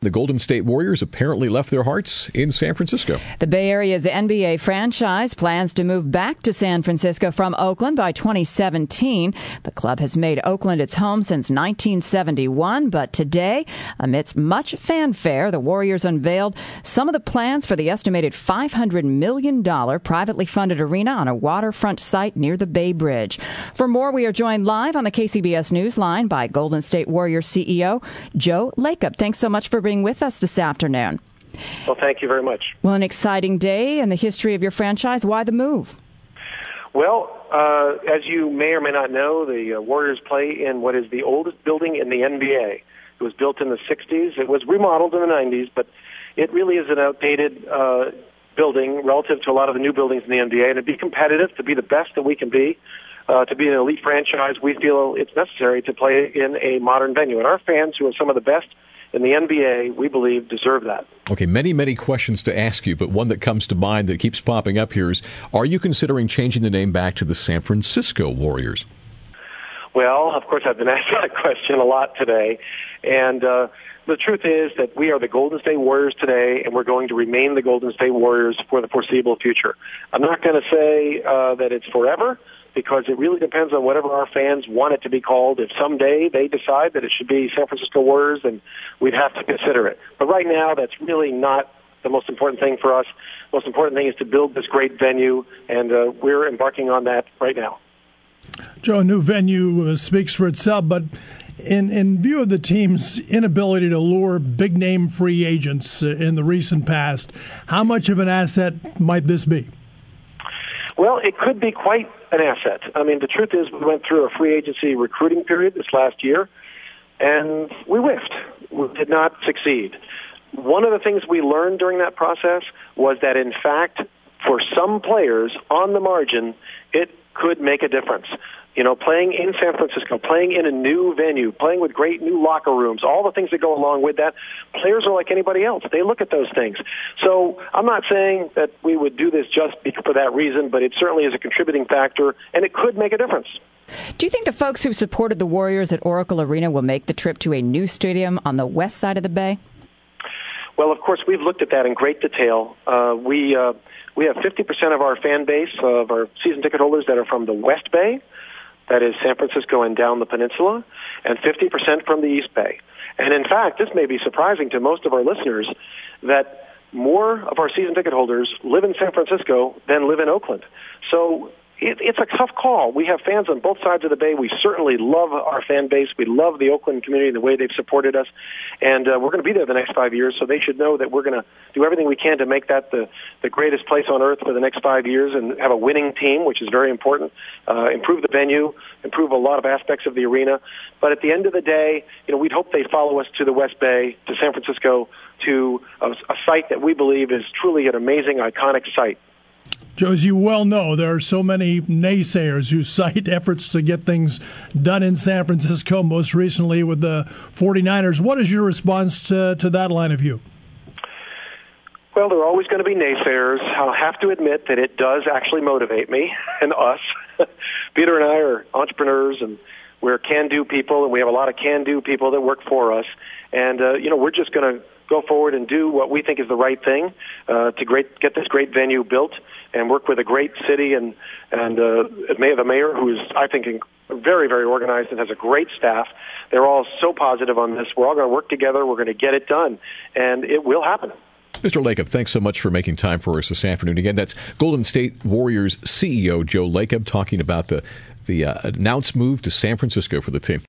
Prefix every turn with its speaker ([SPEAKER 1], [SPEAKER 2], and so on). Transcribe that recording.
[SPEAKER 1] The Golden State Warriors apparently left their hearts in San Francisco.
[SPEAKER 2] The Bay Area's NBA franchise plans to move back to San Francisco from Oakland by 2017. The club has made Oakland its home since 1971, but today, amidst much fanfare, the Warriors unveiled some of the plans for the estimated $500 million privately funded arena on a waterfront site near the Bay Bridge. For more, we are joined live on the KCBS Newsline by Golden State Warriors CEO Joe Lacob. Thanks so much for being with us this afternoon.
[SPEAKER 3] Well, thank you very much.
[SPEAKER 2] Well, an exciting day in the history of your franchise. Why the move?
[SPEAKER 3] Well, uh, as you may or may not know, the uh, Warriors play in what is the oldest building in the NBA. It was built in the 60s. It was remodeled in the 90s, but it really is an outdated uh, building relative to a lot of the new buildings in the NBA. And to be competitive, to be the best that we can be, uh, to be an elite franchise, we feel it's necessary to play in a modern venue. And our fans, who are some of the best in the NBA, we believe, deserve that.
[SPEAKER 1] Okay, many, many questions to ask you, but one that comes to mind that keeps popping up here is Are you considering changing the name back to the San Francisco Warriors?
[SPEAKER 3] Well, of course, I've been asked that question a lot today. And uh, the truth is that we are the Golden State Warriors today, and we're going to remain the Golden State Warriors for the foreseeable future. I'm not going to say uh, that it's forever because it really depends on whatever our fans want it to be called. If someday they decide that it should be San Francisco Warriors, then we'd have to consider it. But right now, that's really not the most important thing for us. The most important thing is to build this great venue, and uh, we're embarking on that right now.
[SPEAKER 4] Joe, a new venue uh, speaks for itself, but in in view of the team's inability to lure big name free agents uh, in the recent past, how much of an asset might this be?
[SPEAKER 3] Well, it could be quite an asset. I mean, the truth is, we went through a free agency recruiting period this last year, and we whiffed. We did not succeed. One of the things we learned during that process was that, in fact, for some players on the margin, it could make a difference. You know, playing in San Francisco, playing in a new venue, playing with great new locker rooms, all the things that go along with that. Players are like anybody else. They look at those things. So I'm not saying that we would do this just for that reason, but it certainly is a contributing factor, and it could make a difference.
[SPEAKER 2] Do you think the folks who supported the Warriors at Oracle Arena will make the trip to a new stadium on the west side of the Bay?
[SPEAKER 3] Well, of course, we've looked at that in great detail. Uh, we uh, we have 50% of our fan base of our season ticket holders that are from the West Bay that is San Francisco and down the peninsula, and 50% from the East Bay. And in fact, this may be surprising to most of our listeners that more of our season ticket holders live in San Francisco than live in Oakland. So it, it's a tough call. We have fans on both sides of the bay. We certainly love our fan base. We love the Oakland community and the way they've supported us, and uh, we're going to be there the next five years. So they should know that we're going to do everything we can to make that the the greatest place on earth for the next five years, and have a winning team, which is very important. Uh, improve the venue, improve a lot of aspects of the arena. But at the end of the day, you know, we'd hope they follow us to the West Bay, to San Francisco, to a, a site that we believe is truly an amazing, iconic site.
[SPEAKER 4] Joe, as you well know, there are so many naysayers who cite efforts to get things done in San Francisco, most recently with the 49ers. What is your response to, to that line of view?
[SPEAKER 3] Well, there are always going to be naysayers. I'll have to admit that it does actually motivate me and us. Peter and I are entrepreneurs and we're can-do people, and we have a lot of can-do people that work for us. And uh, you know, we're just going to go forward and do what we think is the right thing uh, to great, get this great venue built and work with a great city and and uh, the mayor who is I think very very organized and has a great staff. They're all so positive on this. We're all going to work together. We're going to get it done, and it will happen.
[SPEAKER 1] Mr. Lacob, thanks so much for making time for us this afternoon. Again, that's Golden State Warriors CEO Joe Lacob talking about the the uh, announced move to San Francisco for the team.